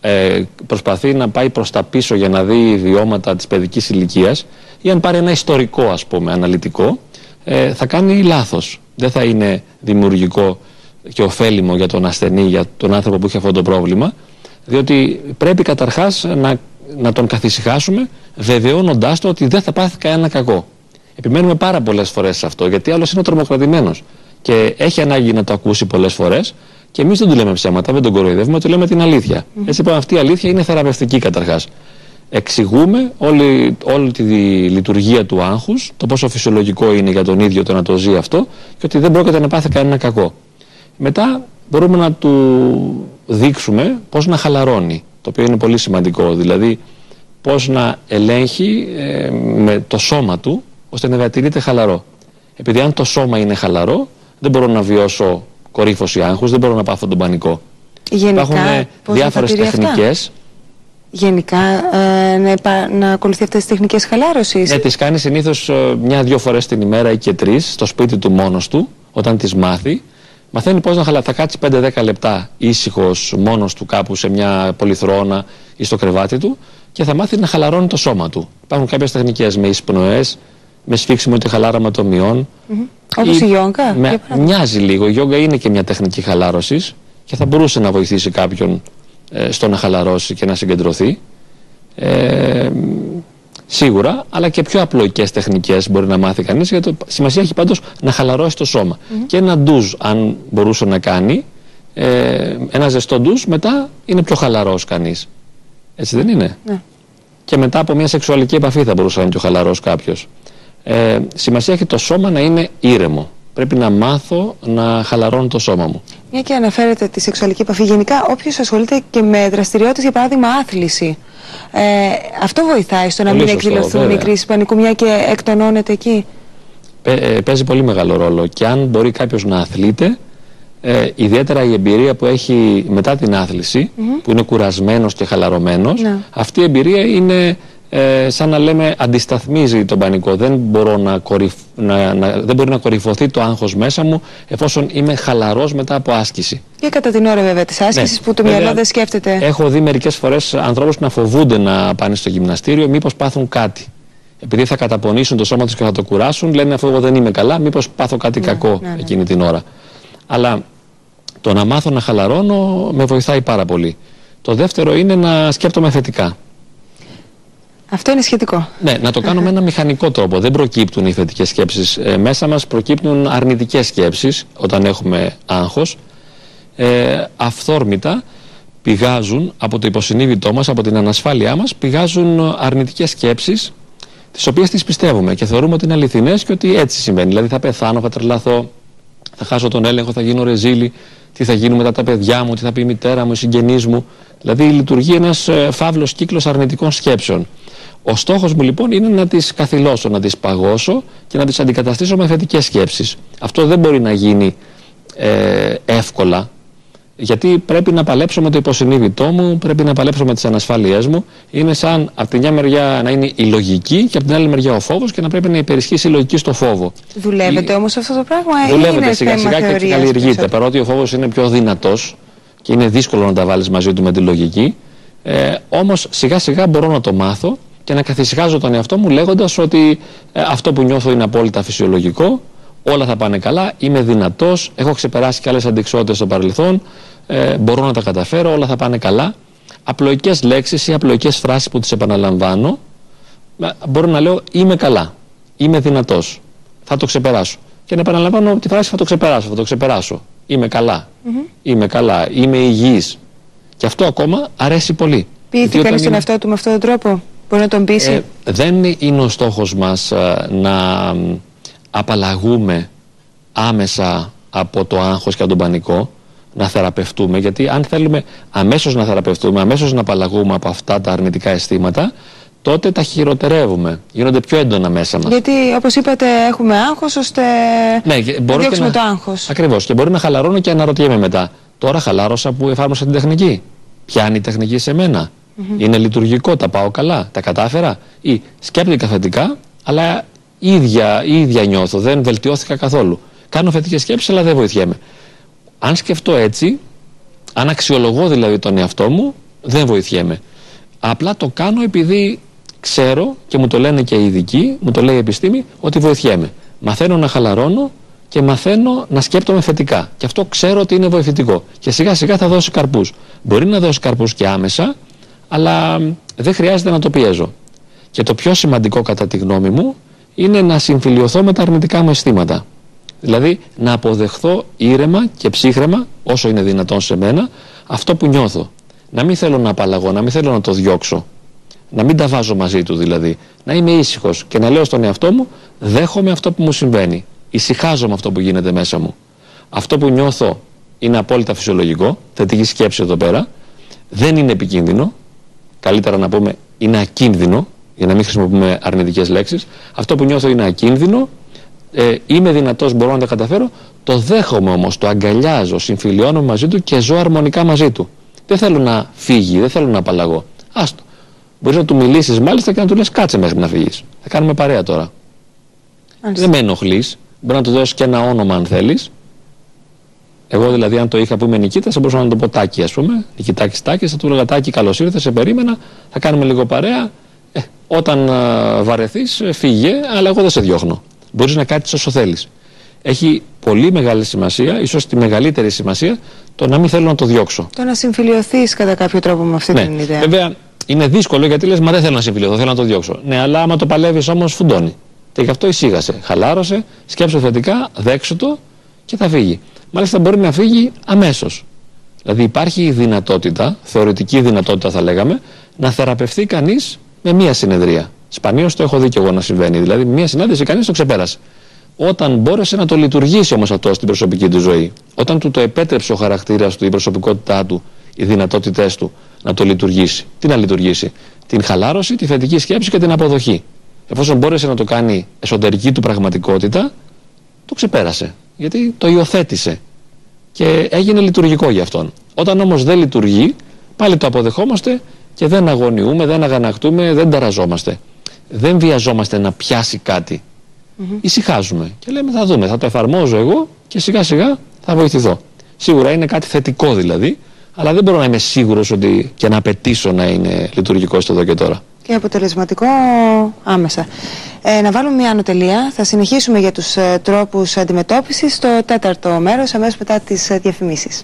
ε, προσπαθεί να πάει προς τα πίσω για να δει βιώματα της παιδικής ηλικίας ή αν πάρει ένα ιστορικό ας πούμε αναλυτικό ε, θα κάνει λάθος. Δεν θα είναι δημιουργικό και ωφέλιμο για τον ασθενή, για τον άνθρωπο που έχει αυτό το πρόβλημα διότι πρέπει καταρχάς να, να τον καθησυχάσουμε βεβαιώνοντάς το ότι δεν θα πάθει κανένα κακό. Επιμένουμε πάρα πολλές φορές σε αυτό γιατί άλλος είναι τρομοκρατημένος και έχει ανάγκη να το ακούσει πολλές φορές και εμείς δεν του λέμε ψέματα, δεν τον κοροϊδεύουμε, του λέμε την αλήθεια. Mm Έτσι λοιπόν, αυτή η αλήθεια είναι θεραπευτική καταρχάς. Εξηγούμε όλη, όλη τη λειτουργία του άγχους, το πόσο φυσιολογικό είναι για τον ίδιο το να το ζει αυτό και ότι δεν πρόκειται να πάθει κανένα κακό. Μετά μπορούμε να του δείξουμε πώς να χαλαρώνει, το οποίο είναι πολύ σημαντικό. Δηλαδή, πώς να ελέγχει ε, με το σώμα του, ώστε να διατηρείται χαλαρό. Επειδή αν το σώμα είναι χαλαρό, δεν μπορώ να βιώσω κορύφωση άγχους, δεν μπορώ να πάθω τον πανικό. Γενικά, Υπάρχουν διάφορες τεχνικές. Γενικά, ε, να, να ακολουθεί αυτές τις τεχνικές χαλάρωσης; Ναι, τις κάνει συνήθως ε, μια-δυο φορές την ημέρα ή και τρεις, στο σπίτι του μόνος του, όταν τις μάθει. Μαθαίνει πώς να χαλαρώσει. Θα κάτσει 5-10 λεπτά ήσυχος μόνος του κάπου σε μια πολυθρόνα ή στο κρεβάτι του και θα μάθει να χαλαρώνει το σώμα του. Υπάρχουν κάποιες τεχνικές με εισπνοές, με σφίξιμο τη χαλάραμα των μειών. Mm -hmm. Όπως η γιόγκα. μοιάζει λίγο. Η γιόγκα είναι και μια τεχνική χαλάρωσης και θα μπορούσε να βοηθήσει κάποιον ε, στο να χαλαρώσει και να συγκεντρωθεί. Ε, σίγουρα, αλλά και πιο απλοϊκές τεχνικές μπορεί να μάθει κανείς. Γιατί σημασία έχει πάντως να χαλαρώσει το σώμα. Και ένα ντουζ, αν μπορούσε να κάνει, ε, ένα ζεστό ντουζ, μετά είναι πιο χαλαρός κανείς. Έτσι δεν είναι; Ναι. Και μετά από μια σεξουαλική επαφή θα μπορούσε να είναι πιο χαλαρός κάποιος ε, σημασία έχει το σώμα να είναι ήρεμο. Πρέπει να μάθω να χαλαρώνω το σώμα μου. Μια και αναφέρετε τη σεξουαλική επαφή. Γενικά, όποιος ασχολείται και με δραστηριότητες, για παράδειγμα, άθληση. Ε, αυτό βοηθάει στο να μην εκδηλωθούν οι κρίσει πανικού, μια και εκτονώνεται εκεί; Ε, παίζει πολύ μεγάλο ρόλο. Και αν μπορεί κάποιος να αθλείται, ε, ιδιαίτερα η εμπειρία που έχει μετά την άθληση, που είναι κουρασμένος και χαλαρωμένος, ναι. αυτή η εμπειρία είναι ε, σαν να λέμε αντισταθμίζει τον πανικό. Δεν, μπορώ να, να, να δεν μπορεί να κορυφωθεί το άγχος μέσα μου εφόσον είμαι χαλαρός μετά από άσκηση. Και κατά την ώρα βέβαια της άσκησης ναι. που το μυαλό δεν σκέφτεται. Έχω δει μερικές φορές ανθρώπους να φοβούνται να πάνε στο γυμναστήριο μήπως πάθουν κάτι. Επειδή θα καταπονήσουν το σώμα τους και θα το κουράσουν, λένε αφού εγώ δεν είμαι καλά, μήπως πάθω κάτι ναι, κακό ναι, ναι, εκείνη την ώρα. Αλλά το να μάθω να χαλαρώνω με βοηθάει πάρα πολύ. Το δεύτερο είναι να σκέπτομαι θετικά. Αυτό είναι σχετικό. Ναι, να το κάνω με ένα μηχανικό τρόπο. Δεν προκύπτουν οι θετικές σκέψεις. Ε, μέσα μας προκύπτουν αρνητικές σκέψεις όταν έχουμε άγχος. Ε, αυθόρμητα πηγάζουν από το υποσυνείδητό μας, από την ανασφάλειά μας, πηγάζουν αρνητικές σκέψεις, τις οποίες τις πιστεύουμε και θεωρούμε ότι είναι αληθινές και ότι έτσι συμβαίνει. Δηλαδή θα πεθάνω, θα τρελαθώ, θα χάσω τον έλεγχο, θα γίνω ρεζίλη, τι θα γίνουν μετά τα παιδιά μου, τι θα πει η μητέρα μου, οι συγγενείς μου. Δηλαδή λειτουργεί ένας ε, φαύλος κύκλος αρνητικών σκέψεων. Ο στόχος μου λοιπόν είναι να τις καθυλώσω, να τις παγώσω και να τις αντικαταστήσω με θετικές σκέψεις. Αυτό δεν μπορεί να γίνει ε, εύκολα γιατί πρέπει να παλέψω με το υποσυνείδητό μου, πρέπει να παλέψω με τις ανασφάλειές μου. Είναι σαν από τη μια μεριά να είναι η λογική και από την άλλη μεριά ο φόβος και να πρέπει να υπερισχύσει η λογική στο φόβο. Δουλεύεται η... όμως αυτό το πράγμα Δουλεύεται σιγά σιγά και καλλιεργείται. Παρότι ο φόβος είναι πιο δυνατός και είναι δύσκολο να τα βάλεις μαζί του με τη λογική. Ε, όμως σιγά σιγά μπορώ να το μάθω και να καθησυχάζω τον εαυτό μου λέγοντας ότι ε, αυτό που νιώθω είναι απόλυτα φυσιολογικό, όλα θα πάνε καλά, είμαι δυνατός, έχω ξεπεράσει και άλλες αντικσότητες στο παρελθόν, ε, μπορώ να τα καταφέρω, όλα θα πάνε καλά. Απλοϊκές λέξεις ή απλοϊκές φράσεις που τις επαναλαμβάνω, ε, μπορώ να λέω είμαι καλά, είμαι δυνατός, θα το ξεπεράσω. Και να επαναλαμβάνω τη φράση θα το ξεπεράσω, θα το ξεπεράσω. Είμαι καλά, είμαι καλά, είμαι υγιής. Και αυτό ακόμα αρέσει πολύ. Ποιήθηκε κανείς τον εαυτό του με αυτόν τον τρόπο; Μπορεί να τον πείσει; Ε, δεν είναι ο στόχος μας ε, να απαλλαγούμε άμεσα από το άγχος και από τον πανικό, να θεραπευτούμε, γιατί αν θέλουμε αμέσως να θεραπευτούμε, αμέσως να απαλλαγούμε από αυτά τα αρνητικά αισθήματα, τότε τα χειροτερεύουμε. Γίνονται πιο έντονα μέσα μας. Γιατί, όπως είπατε, έχουμε άγχος ώστε ναι, να διώξουμε να... το άγχος. Ακριβώς. Και μπορεί να χαλαρώνω και αναρωτιέμαι μετά. Τώρα χαλάρωσα που εφάρμοσα την τεχνική. Ποια είναι η τεχνική σε μένα; Είναι λειτουργικό, τα πάω καλά, τα κατάφερα. Ή σκέπτηκα θετικά, αλλά ίδια, ίδια νιώθω, δεν βελτιώθηκα καθόλου. Κάνω θετικές σκέψεις, αλλά δεν βοηθιέμαι. Αν σκεφτώ έτσι, Αν αξιολογώ δηλαδή τον εαυτό μου, δεν βοηθιέμαι. Απλά το κάνω επειδή ξέρω και μου το λένε και οι ειδικοί, μου το λέει η επιστήμη, ότι βοηθιέμαι. Μαθαίνω να χαλαρώνω και μαθαίνω να σκέπτομαι θετικά. Και αυτό ξέρω ότι είναι βοηθητικό. Και σιγά σιγά θα δώσει καρπούς. Μπορεί να δώσει καρπούς και άμεσα, αλλά δεν χρειάζεται να το πιέζω. Και το πιο σημαντικό κατά τη γνώμη μου είναι να συμφιλειωθώ με τα αρνητικά μου αισθήματα. Δηλαδή να αποδεχθώ ήρεμα και ψύχρεμα, όσο είναι δυνατόν σε μένα, αυτό που νιώθω. Να μην θέλω να απαλλαγώ, να μην θέλω να το διώξω. Να μην τα βάζω μαζί του δηλαδή. Να είμαι ήσυχος και να λέω στον εαυτό μου, δέχομαι αυτό που μου συμβαίνει. Ησυχάζω με αυτό που γίνεται μέσα μου. Αυτό που νιώθω είναι απόλυτα φυσιολογικό, θετική σκέψη εδώ πέρα. Δεν είναι επικίνδυνο. Καλύτερα να πούμε είναι ακίνδυνο, για να μην χρησιμοποιούμε αρνητικές λέξεις. Αυτό που νιώθω είναι ακίνδυνο. Ε, είμαι δυνατός, μπορώ να τα καταφέρω. Το δέχομαι όμως, το αγκαλιάζω, συμφιλιώνω μαζί του και ζω αρμονικά μαζί του. Δεν θέλω να φύγει, δεν θέλω να απαλλαγώ. Άστο. Μπορείς να του μιλήσεις μάλιστα και να του λες: Κάτσε μέχρι να φύγεις. Θα κάνουμε παρέα τώρα. Δεν με ενοχλείς. Μπορεί να του δώσεις και ένα όνομα αν θέλεις. Εγώ δηλαδή, αν το είχα που είμαι Νικήτα, θα μπορούσα να το πω Τάκη, ας πούμε. Νικητάκη Τάκης, θα του έλεγα Τάκη, καλώς ήρθες, σε περίμενα. Θα κάνουμε λίγο παρέα. Ε, όταν uh, βαρεθείς, ε, φύγε, αλλά εγώ δεν σε διώχνω. Μπορείς να κάτσεις όσο θέλεις. Έχει πολύ μεγάλη σημασία, ίσως τη μεγαλύτερη σημασία, το να μην θέλω να το διώξω. Το να συμφιλειωθείς κατά κάποιο τρόπο με αυτή ναι. την ιδέα. Βέβαια, είναι δύσκολο γιατί λες, μα δεν θέλω να συμφιλειωθώ, θέλω να το διώξω. Ναι, αλλά άμα το παλεύεις όμως, φουντώνει. Και γι' αυτό εισήγασε. Χαλάρωσε, σκέψε θετικά, δέξου το και θα φύγει. Μάλιστα μπορεί να φύγει αμέσως. Δηλαδή υπάρχει η δυνατότητα, θεωρητική δυνατότητα θα λέγαμε, να θεραπευθεί κανείς με μία συνεδρία. Σπανίως το έχω δει και εγώ να συμβαίνει. Δηλαδή, μία συνάντηση κανείς το ξεπέρασε. Όταν μπόρεσε να το λειτουργήσει όμως αυτό στην προσωπική του ζωή, όταν του το επέτρεψε ο χαρακτήρας του, η προσωπικότητά του, οι δυνατότητές του να το λειτουργήσει. Τι να λειτουργήσει, την χαλάρωση, τη θετική σκέψη και την αποδοχή. Εφόσον μπόρεσε να το κάνει εσωτερική του πραγματικότητα, το ξεπέρασε. Γιατί το υιοθέτησε και έγινε λειτουργικό για αυτόν. Όταν όμως δεν λειτουργεί, πάλι το αποδεχόμαστε και δεν αγωνιούμε, δεν αγανακτούμε, δεν ταραζόμαστε. Δεν βιαζόμαστε να πιάσει κάτι. Mm -hmm. Ησυχάζουμε και λέμε θα δούμε, θα το εφαρμόζω εγώ και σιγά σιγά θα βοηθηθώ. Σίγουρα είναι κάτι θετικό δηλαδή, αλλά δεν μπορώ να είμαι σίγουρος ότι και να απαιτήσω να είναι λειτουργικός στο εδώ και τώρα και αποτελεσματικό άμεσα. Ε, να βάλουμε μια ανωτελεία. Θα συνεχίσουμε για τους ε, τρόπους αντιμετώπισης στο τέταρτο μέρος αμέσως μετά τις ε, διαφημίσεις.